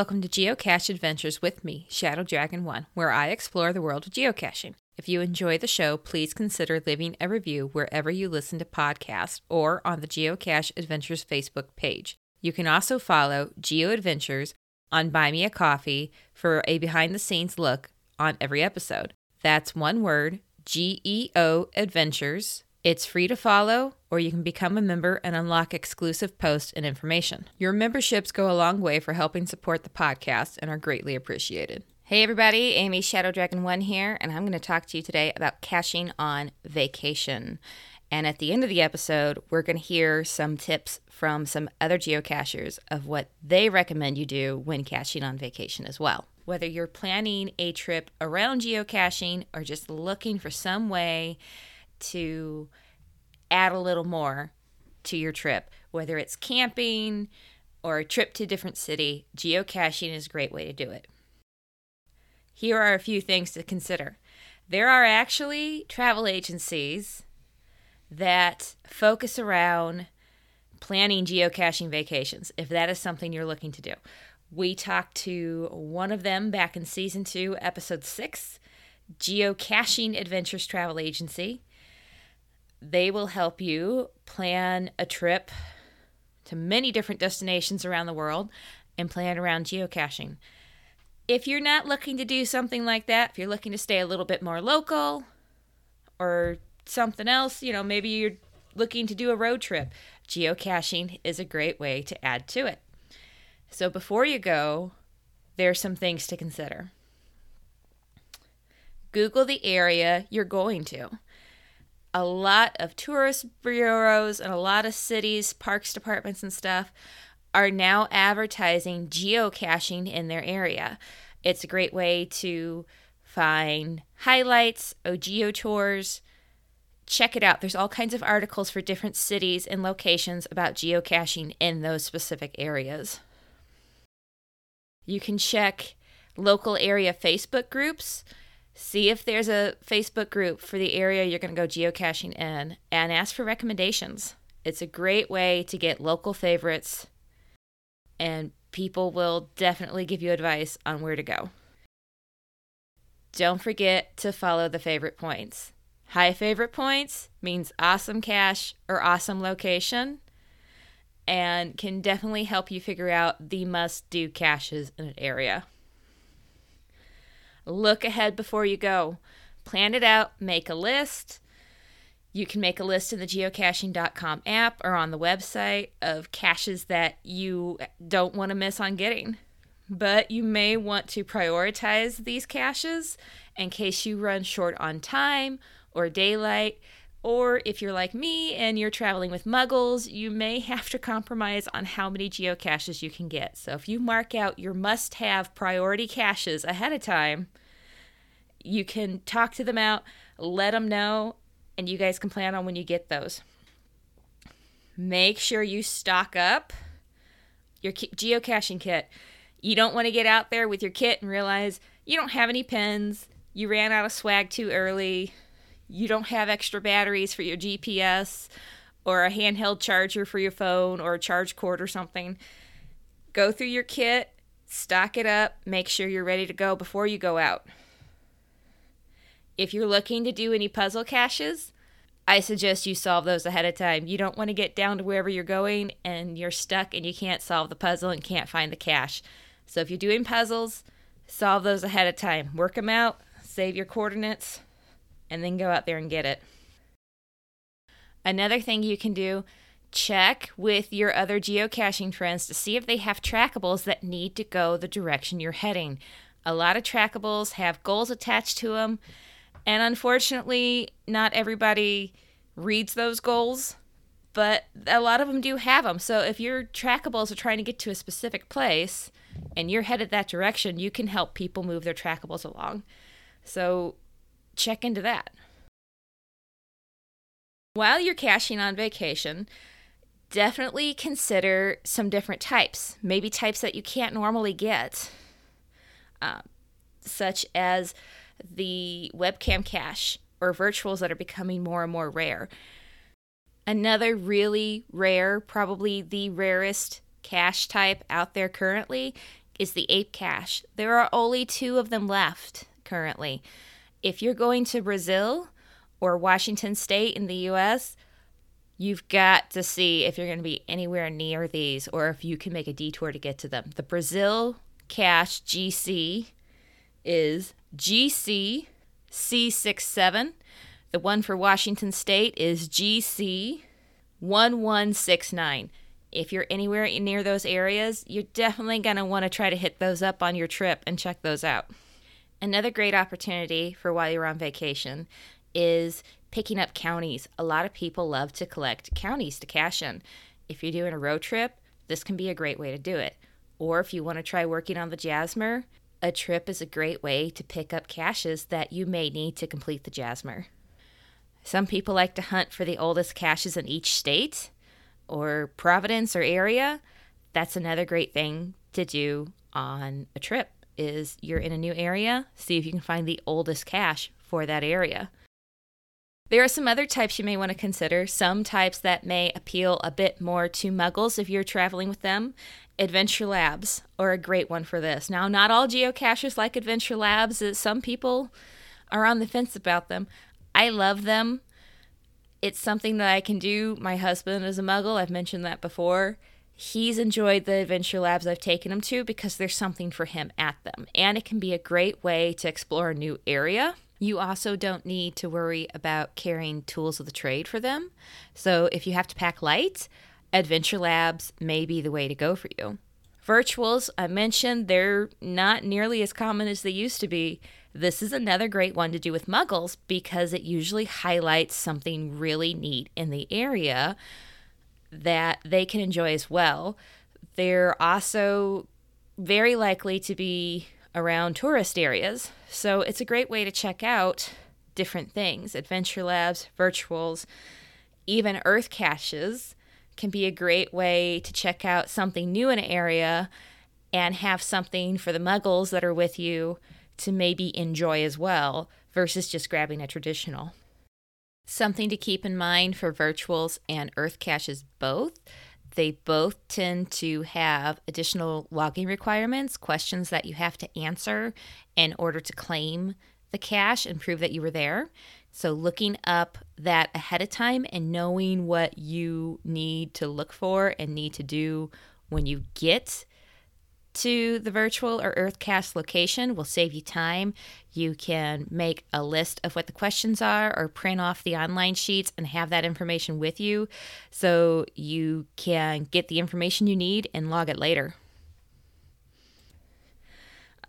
Welcome to Geocache Adventures with me, Shadow Dragon 1, where I explore the world of geocaching. If you enjoy the show, please consider leaving a review wherever you listen to podcasts or on the Geocache Adventures Facebook page. You can also follow Geo Adventures on Buy Me a Coffee for a behind the scenes look on every episode. That's one word, G E O Adventures. It's free to follow, or you can become a member and unlock exclusive posts and information. Your memberships go a long way for helping support the podcast and are greatly appreciated. Hey everybody, Amy Shadow Dragon 1 here, and I'm going to talk to you today about caching on vacation. And at the end of the episode, we're going to hear some tips from some other geocachers of what they recommend you do when caching on vacation as well. Whether you're planning a trip around geocaching or just looking for some way to add a little more to your trip, whether it's camping or a trip to a different city, geocaching is a great way to do it. Here are a few things to consider. There are actually travel agencies that focus around planning geocaching vacations, if that is something you're looking to do. We talked to one of them back in season two, episode six, Geocaching Adventures Travel Agency. They will help you plan a trip to many different destinations around the world and plan around geocaching. If you're not looking to do something like that, if you're looking to stay a little bit more local or something else, you know, maybe you're looking to do a road trip, geocaching is a great way to add to it. So before you go, there's some things to consider. Google the area you're going to a lot of tourist bureaus and a lot of cities, parks departments, and stuff are now advertising geocaching in their area. It's a great way to find highlights, oh, OGeo tours. Check it out. There's all kinds of articles for different cities and locations about geocaching in those specific areas. You can check local area Facebook groups See if there's a Facebook group for the area you're going to go geocaching in and ask for recommendations. It's a great way to get local favorites, and people will definitely give you advice on where to go. Don't forget to follow the favorite points. High favorite points means awesome cache or awesome location and can definitely help you figure out the must do caches in an area. Look ahead before you go. Plan it out, make a list. You can make a list in the geocaching.com app or on the website of caches that you don't want to miss on getting. But you may want to prioritize these caches in case you run short on time or daylight. Or if you're like me and you're traveling with muggles, you may have to compromise on how many geocaches you can get. So if you mark out your must have priority caches ahead of time, you can talk to them out, let them know, and you guys can plan on when you get those. Make sure you stock up your geocaching kit. You don't want to get out there with your kit and realize you don't have any pens, you ran out of swag too early, you don't have extra batteries for your GPS or a handheld charger for your phone or a charge cord or something. Go through your kit, stock it up, make sure you're ready to go before you go out. If you're looking to do any puzzle caches, I suggest you solve those ahead of time. You don't want to get down to wherever you're going and you're stuck and you can't solve the puzzle and can't find the cache. So if you're doing puzzles, solve those ahead of time. Work them out, save your coordinates, and then go out there and get it. Another thing you can do check with your other geocaching friends to see if they have trackables that need to go the direction you're heading. A lot of trackables have goals attached to them and unfortunately, not everybody reads those goals, but a lot of them do have them. So if your trackables are trying to get to a specific place and you're headed that direction, you can help people move their trackables along. So check into that. While you're caching on vacation, definitely consider some different types, maybe types that you can't normally get, uh, such as the webcam cache or virtuals that are becoming more and more rare. Another really rare, probably the rarest cache type out there currently, is the ape cache. There are only two of them left currently. If you're going to Brazil or Washington State in the US, you've got to see if you're going to be anywhere near these or if you can make a detour to get to them. The Brazil cache GC is GC C67. The one for Washington State is GC 1169. If you're anywhere near those areas, you're definitely going to want to try to hit those up on your trip and check those out. Another great opportunity for while you're on vacation is picking up counties. A lot of people love to collect counties to cache in. If you're doing a road trip, this can be a great way to do it. Or if you want to try working on the Jasmer, a trip is a great way to pick up caches that you may need to complete the Jasmer. Some people like to hunt for the oldest caches in each state or province or area. That's another great thing to do on a trip is you're in a new area, see if you can find the oldest cache for that area. There are some other types you may want to consider, some types that may appeal a bit more to muggles if you're traveling with them. Adventure Labs are a great one for this. Now, not all geocachers like Adventure Labs, uh, some people are on the fence about them. I love them. It's something that I can do. My husband is a muggle. I've mentioned that before. He's enjoyed the adventure labs I've taken him to because there's something for him at them. And it can be a great way to explore a new area. You also don't need to worry about carrying tools of the trade for them. So if you have to pack light, Adventure Labs may be the way to go for you. Virtuals, I mentioned, they're not nearly as common as they used to be. This is another great one to do with muggles because it usually highlights something really neat in the area that they can enjoy as well. They're also very likely to be around tourist areas, so it's a great way to check out different things. Adventure labs, virtuals, even earth caches can be a great way to check out something new in an area and have something for the muggles that are with you to maybe enjoy as well versus just grabbing a traditional. Something to keep in mind for virtuals and earth caches both. They both tend to have additional logging requirements, questions that you have to answer in order to claim the cache and prove that you were there. So, looking up that ahead of time and knowing what you need to look for and need to do when you get to the virtual or Earth Cache location will save you time. You can make a list of what the questions are or print off the online sheets and have that information with you so you can get the information you need and log it later.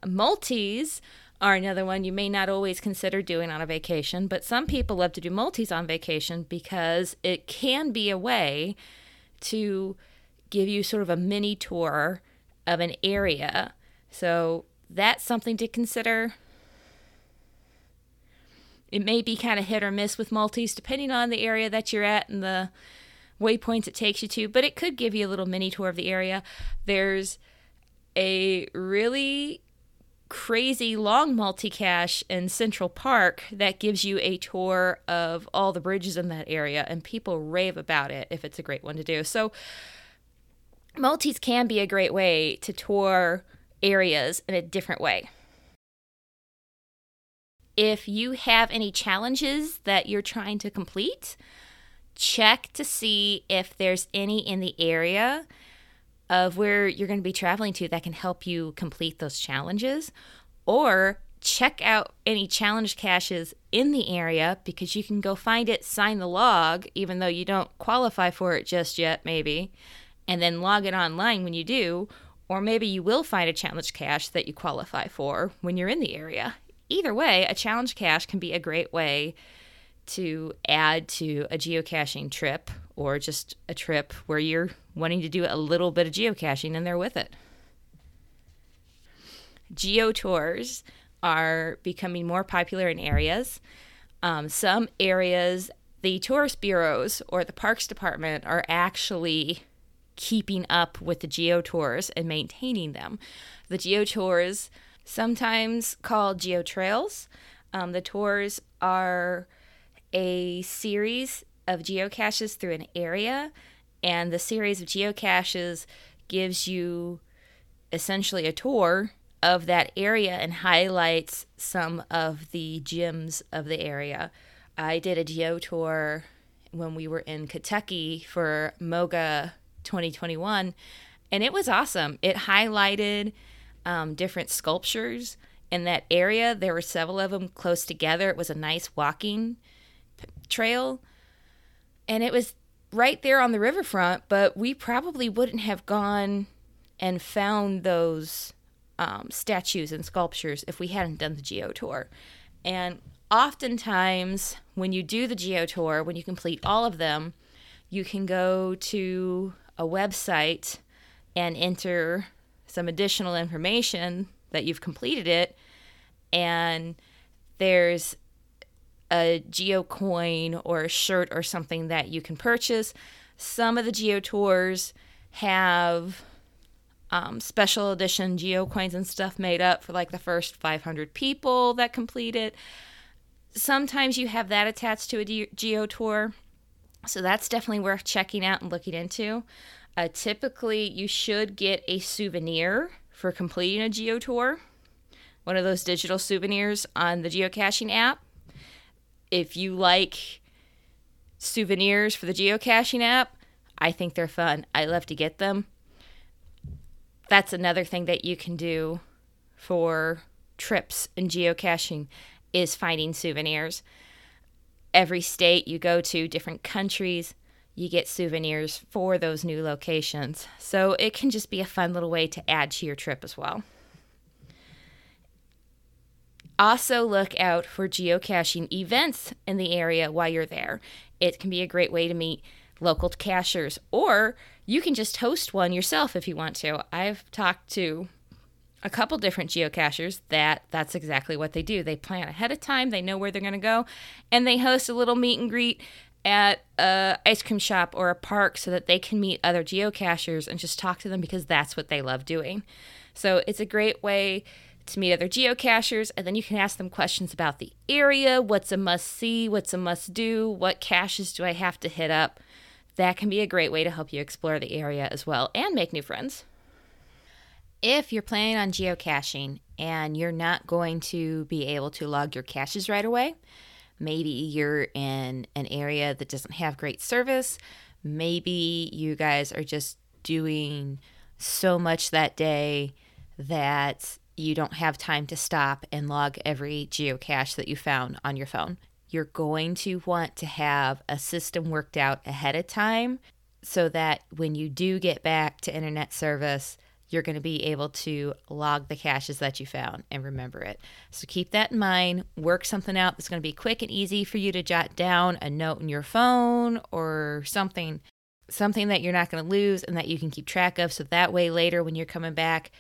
Multis are another one you may not always consider doing on a vacation, but some people love to do multis on vacation because it can be a way to give you sort of a mini tour of an area. So that's something to consider. It may be kind of hit or miss with multis depending on the area that you're at and the waypoints it takes you to, but it could give you a little mini tour of the area. There's a really crazy long multicache in Central Park that gives you a tour of all the bridges in that area, and people rave about it if it's a great one to do. So, multis can be a great way to tour areas in a different way. If you have any challenges that you're trying to complete, check to see if there's any in the area of where you're going to be traveling to that can help you complete those challenges or check out any challenge caches in the area because you can go find it, sign the log, even though you don't qualify for it just yet, maybe, and then log it online when you do, or maybe you will find a challenge cache that you qualify for when you're in the area. Either way, a challenge cache can be a great way to add to a geocaching trip or just a trip where you're wanting to do a little bit of geocaching in there with it. Geo tours are becoming more popular in areas. Um, some areas, the tourist bureaus or the parks department are actually keeping up with the geo tours and maintaining them. The geo tours, sometimes called geo trails, um, the tours are a series of geocaches through an area, and the series of geocaches gives you essentially a tour of that area and highlights some of the gems of the area. I did a geo tour when we were in Kentucky for MOGA 2021, and it was awesome. It highlighted um, different sculptures in that area. There were several of them close together. It was a nice walking p- trail, and it was right there on the riverfront, but we probably wouldn't have gone and found those um, statues and sculptures if we hadn't done the geo tour. And oftentimes, when you do the geo tour, when you complete all of them, you can go to a website and enter some additional information that you've completed it. And there's a geo coin or a shirt or something that you can purchase. Some of the geo tours have um, special edition geo coins and stuff made up for like the first 500 people that complete it. Sometimes you have that attached to a geo tour. So that's definitely worth checking out and looking into. Uh, typically, you should get a souvenir for completing a geo tour, one of those digital souvenirs on the geocaching app. If you like souvenirs for the geocaching app, I think they're fun. I love to get them. That's another thing that you can do for trips and geocaching is finding souvenirs. Every state you go to, different countries, you get souvenirs for those new locations. So it can just be a fun little way to add to your trip as well. Also, look out for geocaching events in the area while you're there. It can be a great way to meet local cachers, or you can just host one yourself if you want to. I've talked to a couple different geocachers that that's exactly what they do. They plan ahead of time, they know where they're going to go, and they host a little meet and greet at a ice cream shop or a park so that they can meet other geocachers and just talk to them because that's what they love doing. So it's a great way to meet other geocachers and then you can ask them questions about the area, what's a must see, what's a must do, what caches do I have to hit up. That can be a great way to help you explore the area as well and make new friends. If you're planning on geocaching and you're not going to be able to log your caches right away, maybe you're in an area that doesn't have great service, maybe you guys are just doing so much that day that you don't have time to stop and log every geocache that you found on your phone. You're going to want to have a system worked out ahead of time so that when you do get back to internet service, you're going to be able to log the caches that you found and remember it. So keep that in mind. Work something out that's going to be quick and easy for you to jot down a note in your phone or something something that you're not going to lose and that you can keep track of so that way later when you're coming back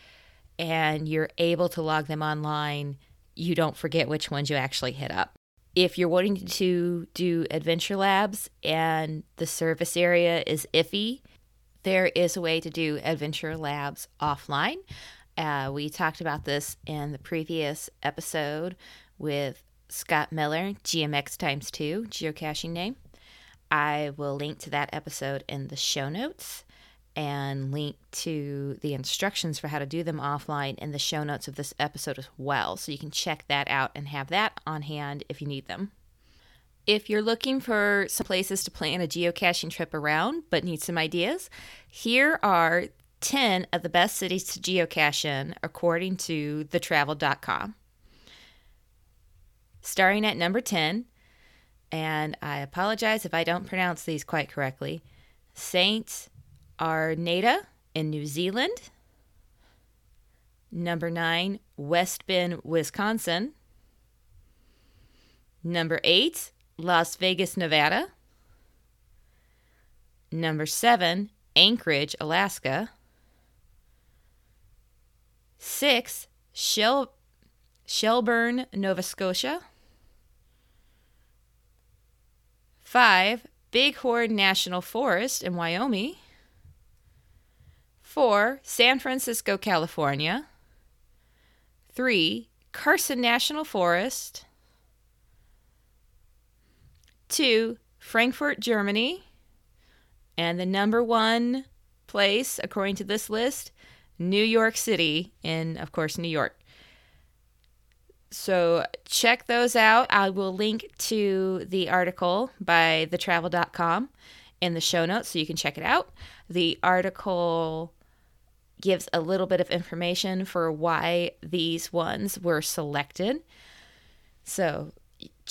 and you're able to log them online, you don't forget which ones you actually hit up. If you're wanting to do adventure labs and the service area is iffy, there is a way to do adventure labs offline. Uh, we talked about this in the previous episode with Scott Miller, GMX times two, geocaching name. I will link to that episode in the show notes and link to the instructions for how to do them offline in the show notes of this episode as well. So you can check that out and have that on hand if you need them. If you're looking for some places to plan a geocaching trip around but need some ideas, here are 10 of the best cities to geocache in according to thetravel.com. Starting at number 10, and I apologize if I don't pronounce these quite correctly, Saint Arnada in New Zealand. Number 9, West Bend, Wisconsin. Number 8, Las Vegas, Nevada. Number seven, Anchorage, Alaska. Six, Shel- Shelburne, Nova Scotia. Five, Bighorn National Forest in Wyoming. Four, San Francisco, California. Three, Carson National Forest. Two, Frankfurt, Germany. And the number one place, according to this list, New York City, in, of course, New York. So check those out. I will link to the article by thetravel.com in the show notes so you can check it out. The article gives a little bit of information for why these ones were selected. So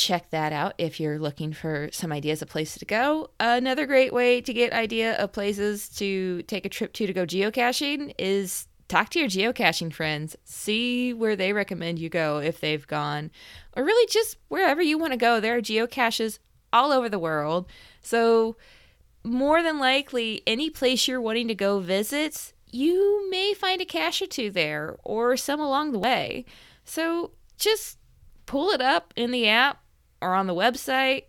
check that out if you're looking for some ideas of places to go. Another great way to get idea of places to take a trip to to go geocaching is talk to your geocaching friends, see where they recommend you go if they've gone, or really just wherever you want to go. There are geocaches all over the world. So, more than likely, any place you're wanting to go visit, you may find a cache or two there or some along the way. So, just pull it up in the app or on the website,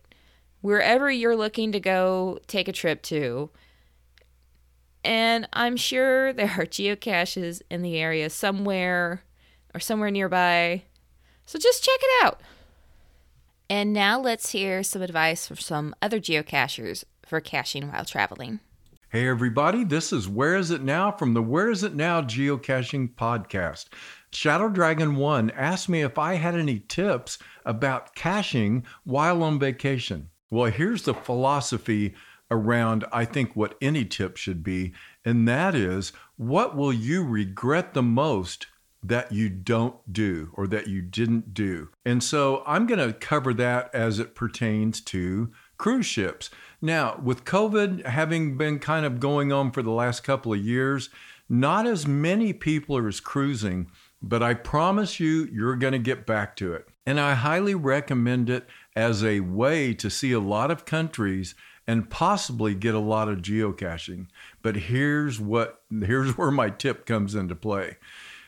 wherever you're looking to go take a trip to and I'm sure there are geocaches in the area somewhere or somewhere nearby. So just check it out. And now let's hear some advice from some other geocachers for caching while traveling. Hey, everybody, this is Where Is It Now from the Where Is It Now Geocaching Podcast. Shadow Dragon 1 asked me if I had any tips about caching while on vacation. Well, here's the philosophy around, I think, what any tip should be, and that is what will you regret the most that you don't do or that you didn't do? And so I'm going to cover that as it pertains to cruise ships. Now, with COVID having been kind of going on for the last couple of years, not as many people are as cruising, but I promise you, you're going to get back to it. And I highly recommend it as a way to see a lot of countries and possibly get a lot of geocaching. But here's what here's where my tip comes into play.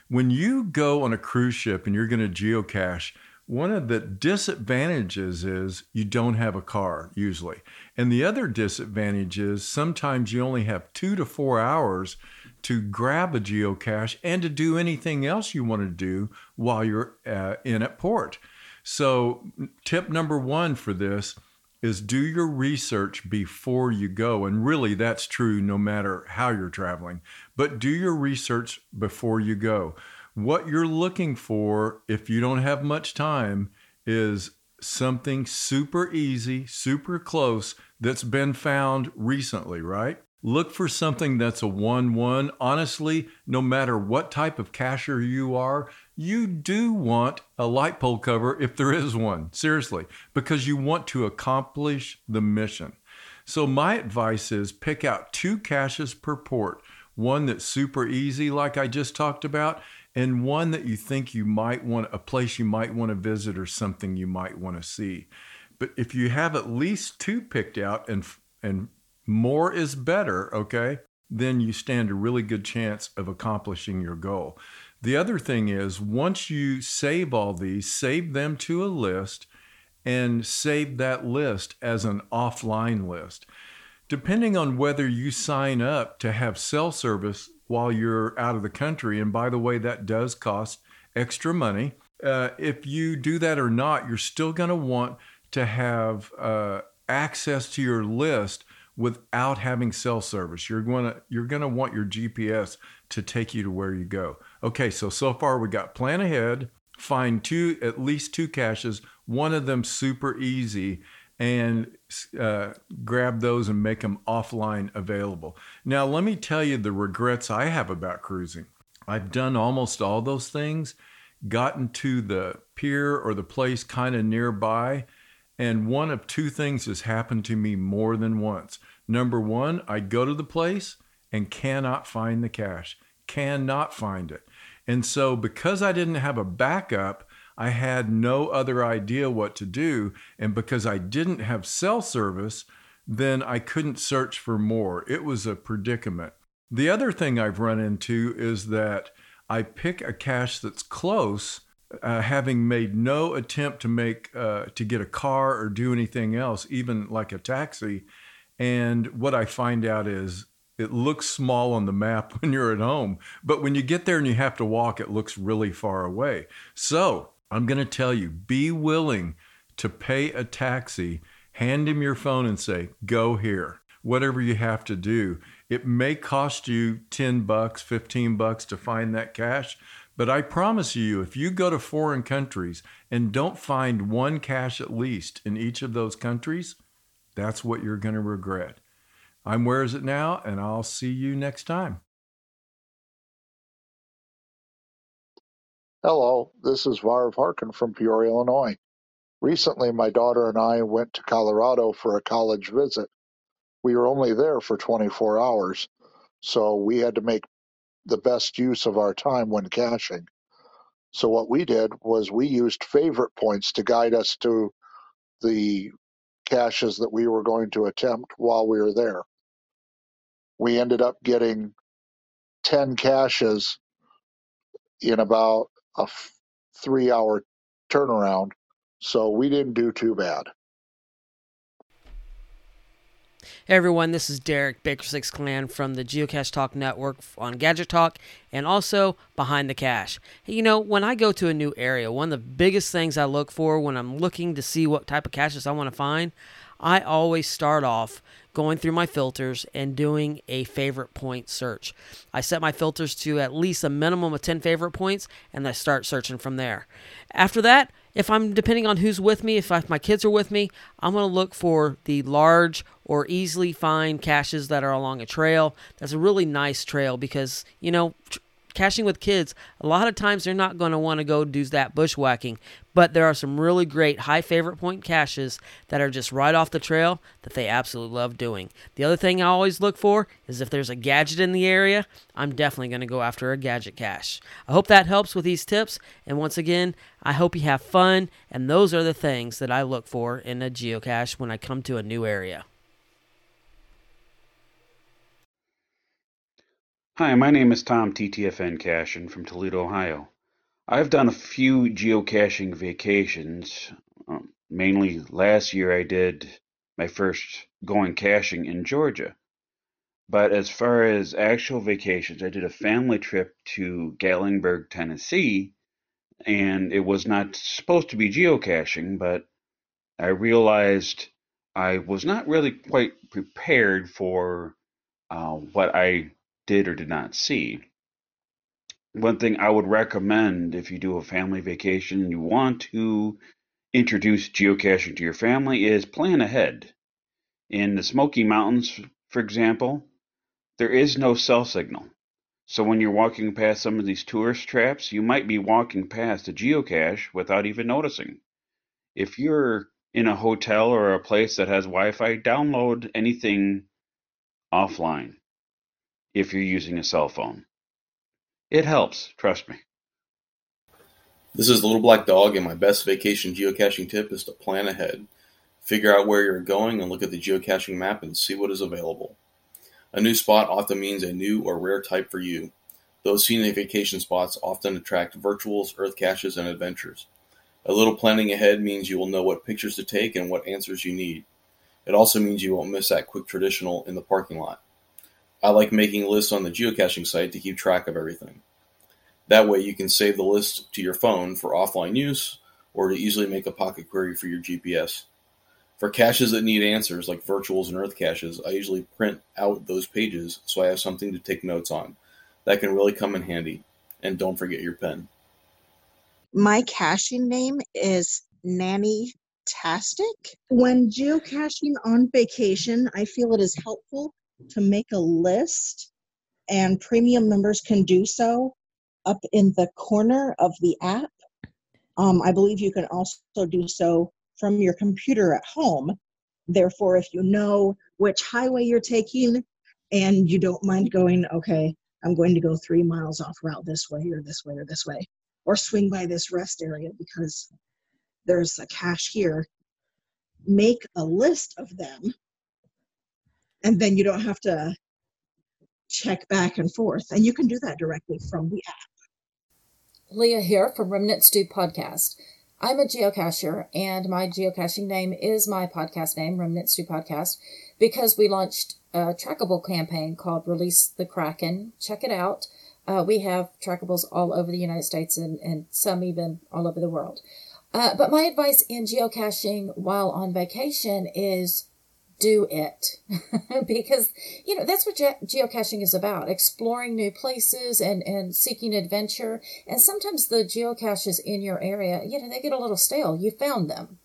When you go on a cruise ship and you're going to geocache, one of the disadvantages is you don't have a car usually. And the other disadvantage is sometimes you only have 2 to 4 hours to grab a geocache and to do anything else you want to do while you're uh, in at port. So, tip number 1 for this is do your research before you go. And really, that's true no matter how you're traveling. But do your research before you go. What you're looking for, if you don't have much time, is something super easy, super close that's been found recently, right? Look for something that's a 1 1. Honestly, no matter what type of cacher you are, you do want a light pole cover if there is one, seriously, because you want to accomplish the mission. So, my advice is pick out two caches per port one that's super easy, like I just talked about, and one that you think you might want, a place you might want to visit or something you might want to see. But if you have at least two picked out and, and more is better, okay, then you stand a really good chance of accomplishing your goal. The other thing is, once you save all these, save them to a list and save that list as an offline list. Depending on whether you sign up to have cell service while you're out of the country, and by the way, that does cost extra money. Uh, if you do that or not, you're still going to want to have uh, access to your list without having cell service. You're going to you're going to want your GPS to take you to where you go. Okay, so so far we got plan ahead, find two at least two caches, one of them super easy, and uh, grab those and make them offline available. Now let me tell you the regrets I have about cruising. I've done almost all those things, gotten to the pier or the place kind of nearby and one of two things has happened to me more than once. Number one, I go to the place and cannot find the cache, cannot find it. And so, because I didn't have a backup, I had no other idea what to do. And because I didn't have cell service, then I couldn't search for more. It was a predicament. The other thing I've run into is that I pick a cache that's close uh, having made no attempt to make uh, to get a car or do anything else, even like a taxi. And what I find out is it looks small on the map when you're at home, but when you get there and you have to walk, it looks really far away. So I'm going to tell you be willing to pay a taxi, hand him your phone and say, go here, whatever you have to do. It may cost you 10 bucks, 15 bucks to find that cache. but I promise you, if you go to foreign countries and don't find one cache at least in each of those countries, that's what you're going to regret. I'm Where Is It Now, and I'll see you next time. Hello, this is Varv Harkin from Peoria, Illinois. Recently, my daughter and I went to Colorado for a college visit. We were only there for 24 hours, so we had to make the best use of our time when caching. So what we did was we used favorite points to guide us to the caches that we were going to attempt while we were there. We ended up getting 10 caches in about a three hour turnaround. So we didn't do too bad. Hey everyone, this is Derek Baker Six Clan from the Geocache Talk Network on Gadget Talk and also Behind the Cache. You know, when I go to a new area, one of the biggest things I look for when I'm looking to see what type of caches I want to find, I always start off going through my filters and doing a favorite point search. I set my filters to at least a minimum of 10 favorite points and I start searching from there. After that, if I'm depending on who's with me, if, I, if my kids are with me, I'm going to look for the large or easily find caches that are along a trail. That's a really nice trail because, you know, tr- caching with kids, a lot of times they're not going to want to go do that bushwhacking, but there are some really great high favorite point caches that are just right off the trail that they absolutely love doing. The other thing I always look for is if there's a gadget in the area, I'm definitely going to go after a gadget cache. I hope that helps with these tips, and once again, I hope you have fun, and those are the things that I look for in a geocache when I come to a new area. Hi, my name is Tom TTFN Cashin from Toledo, Ohio. I've done a few geocaching vacations. Um, mainly last year, I did my first going caching in Georgia. But as far as actual vacations, I did a family trip to Gatlinburg, Tennessee, and it was not supposed to be geocaching, but I realized I was not really quite prepared for uh, what I did or did not see. One thing I would recommend if you do a family vacation and you want to introduce geocaching to your family is plan ahead. In the Smoky Mountains, for example, there is no cell signal. So when you're walking past some of these tourist traps, you might be walking past a geocache without even noticing. If you're in a hotel or a place that has Wi Fi, download anything offline if you're using a cell phone. It helps, trust me. This is the Little Black Dog, and my best vacation geocaching tip is to plan ahead. Figure out where you're going and look at the geocaching map and see what is available. A new spot often means a new or rare type for you. Those scenic vacation spots often attract virtuals, earth caches, and adventures. A little planning ahead means you will know what pictures to take and what answers you need. It also means you won't miss that quick traditional in the parking lot. I like making lists on the geocaching site to keep track of everything. That way you can save the list to your phone for offline use or to easily make a pocket query for your GPS. For caches that need answers, like virtuals and earth caches, I usually print out those pages so I have something to take notes on. That can really come in handy. And don't forget your pen. My caching name is Nanny Tastic. When geocaching on vacation, I feel it is helpful to make a list, and premium members can do so up in the corner of the app. Um, I believe you can also do so from your computer at home. Therefore, if you know which highway you're taking and you don't mind going, okay, I'm going to go three miles off route this way or this way or this way, or swing by this rest area because there's a cache here, make a list of them and then you don't have to check back and forth. And you can do that directly from the app. Leah here from Remnant Stew Podcast. I'm a geocacher, and my geocaching name is my podcast name, Remnant Stew Podcast, because we launched a trackable campaign called Release the Kraken. Check it out. Uh, we have trackables all over the United States and, and some even all over the world. Uh, but my advice in geocaching while on vacation is do it. Because you know that's what ge- geocaching is about exploring new places and and seeking adventure. And sometimes the geocaches in your area you know they get a little stale. You found them.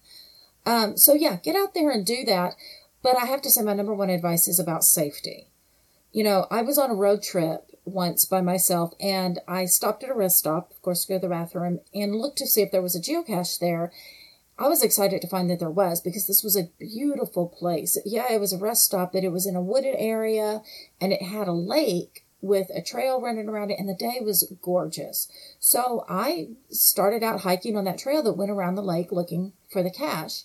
Um, so yeah get out there and do that. But i have to say my number one advice is about safety. You know i was on a road trip once by myself and i stopped at a rest stop of course to go to the bathroom and looked to see if there was a geocache there I was excited to find that there was because this was a beautiful place. Yeah, it was a rest stop, but it was in a wooded area and it had a lake with a trail running around it, and the day was gorgeous. So I started out hiking on that trail that went around the lake looking for the cache.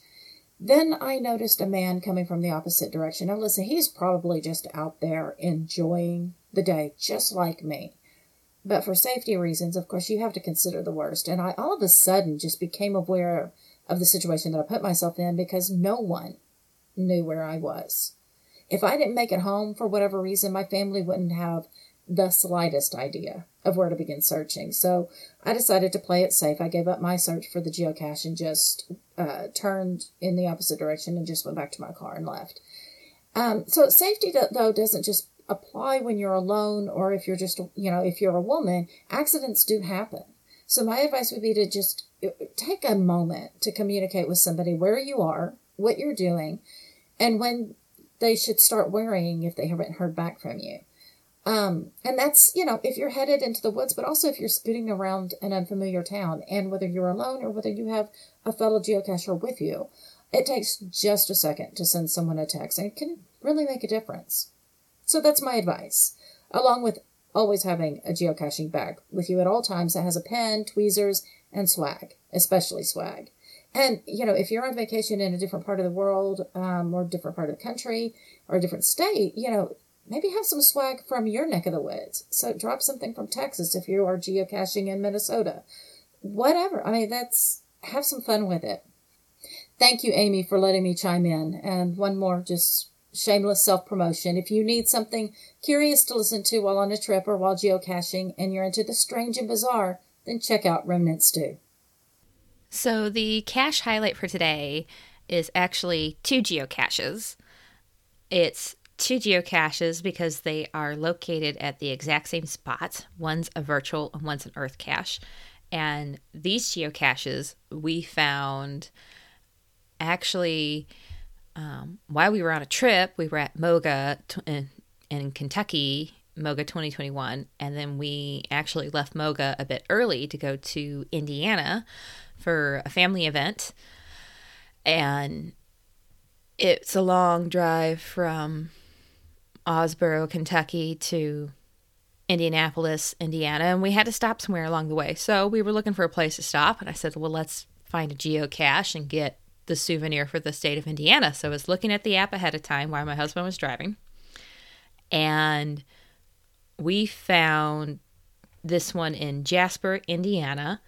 Then I noticed a man coming from the opposite direction. Now, listen, he's probably just out there enjoying the day, just like me. But for safety reasons, of course, you have to consider the worst. And I all of a sudden just became aware of the situation that I put myself in because no one knew where I was. If I didn't make it home for whatever reason, my family wouldn't have the slightest idea of where to begin searching. So I decided to play it safe. I gave up my search for the geocache and just uh, turned in the opposite direction and just went back to my car and left. Um, so safety, though, doesn't just apply when you're alone or if you're just, you know, if you're a woman. Accidents do happen. So my advice would be to just uh, take a moment to communicate with somebody where you are, what you're doing, and when they should start worrying if they haven't heard back from you. Um, and that's, you know, if you're headed into the woods, but also if you're scooting around an unfamiliar town and whether you're alone or whether you have a fellow geocacher with you, it takes just a second to send someone a text and it can really make a difference. So that's my advice, along with always having a geocaching bag with you at all times that has a pen, tweezers, and swag, especially swag. And, you know, if you're on vacation in a different part of the world, um, or different part of the country, or a different state, you know, maybe have some swag from your neck of the woods. So drop something from Texas if you are geocaching in Minnesota. Whatever. I mean, that's, have some fun with it. Thank you, Amy, for letting me chime in. And one more just shameless self promotion. If you need something curious to listen to while on a trip or while geocaching and you're into the strange and bizarre, then check out Remnants Stew. So, the cache highlight for today is actually two geocaches. It's two geocaches because they are located at the exact same spot. One's a virtual and one's an earth cache. And these geocaches we found actually um, while we were on a trip, we were at Moga t- in, in Kentucky, Moga 2021, and then we actually left Moga a bit early to go to Indiana for a family event. And it's a long drive from Owensboro, Kentucky to Indianapolis, Indiana, and we had to stop somewhere along the way. So we were looking for a place to stop, and I said, Well, let's find a geocache and get the souvenir for the state of Indiana. So I was looking at the app ahead of time while my husband was driving. And we found this one in Jasper, Indiana.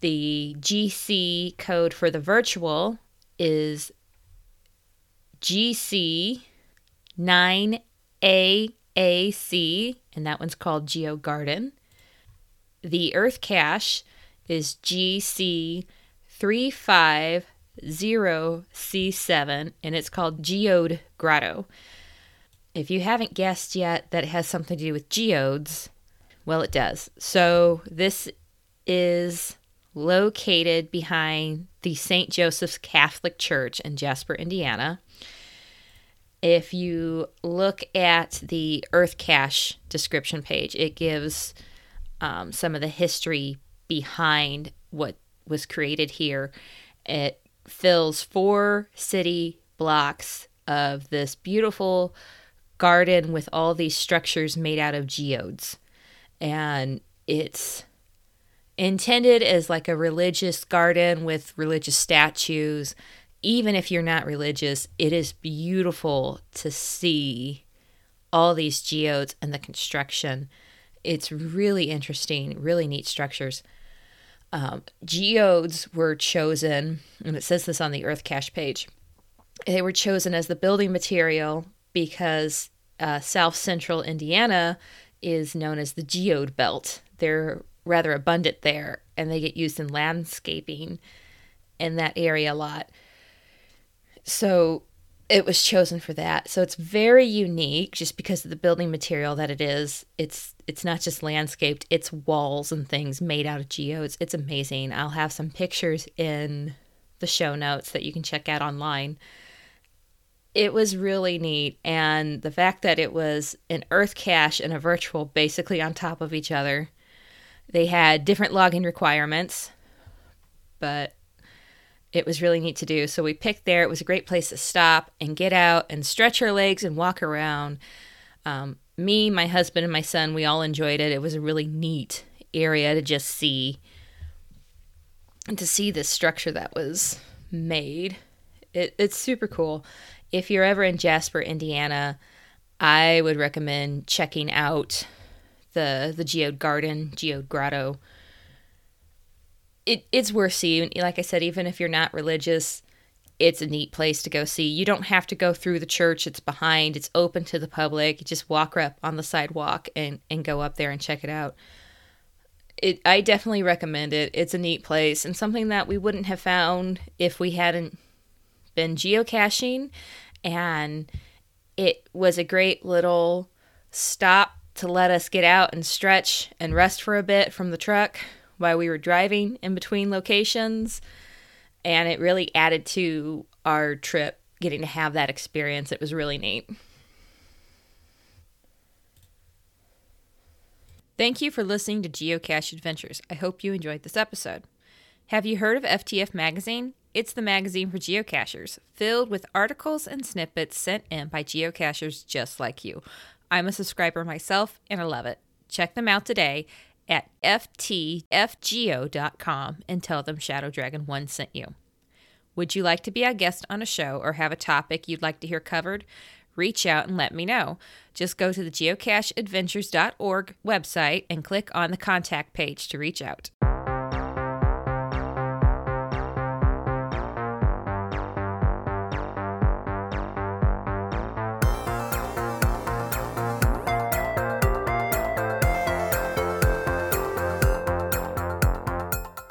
The GC code for the virtual is GC 9AAC, and that one's called Geo Garden. The Earth Cache is GC 350C7, and it's called Geode Grotto. If you haven't guessed yet that it has something to do with geodes, well, it does. So, this is located behind the St. Joseph's Catholic Church in Jasper, Indiana. If you look at the Earth Cache description page, it gives um, some of the history behind what was created here. It fills four city blocks of this beautiful garden with all these structures made out of geodes. And it's intended as like a religious garden with religious statues. Even if you're not religious, it is beautiful to see all these geodes and the construction. It's really interesting, really neat structures. Um, geodes were chosen, and it says this on the Earth Cache page. They were chosen as the building material because uh, South Central Indiana is known as the geode belt. They're rather abundant there, and they get used in landscaping in that area a lot. So it was chosen for that. So it's very unique just because of the building material that it is. It's it's not just landscaped, it's walls and things made out of geodes. It's amazing. I'll have some pictures in the show notes that you can check out online. It was really neat and the fact that it was an earth cache and a virtual basically on top of each other. They had different logging requirements, but it was really neat to do. So we picked there. It was a great place to stop and get out and stretch our legs and walk around. Um, me, my husband, and my son, we all enjoyed it. It was a really neat area to just see and to see this structure that was made. It, it's super cool. If you're ever in Jasper, Indiana, I would recommend checking out the the Geode Garden, Geode Grotto it, it's worth seeing. Like I said, even if you're not religious, it's a neat place to go see. You don't have to go through the church, it's behind, it's open to the public. You just walk up on the sidewalk and, and go up there and check it out. It, I definitely recommend it. It's a neat place and something that we wouldn't have found if we hadn't been geocaching. And it was a great little stop to let us get out and stretch and rest for a bit from the truck while we were driving in between locations. And it really added to our trip getting to have that experience. It was really neat. Thank you for listening to Geocache Adventures. I hope you enjoyed this episode. Have you heard of FTF Magazine? It's the magazine for geocachers, filled with articles and snippets sent in by geocachers just like you. I'm a subscriber myself and I love it. Check them out today at ftfgeo.com and tell them Shadow Dragon 1 sent you. Would you like to be a guest on a show or have a topic you'd like to hear covered? Reach out and let me know. Just go to the geocacheadventures.org website and click on the contact page to reach out.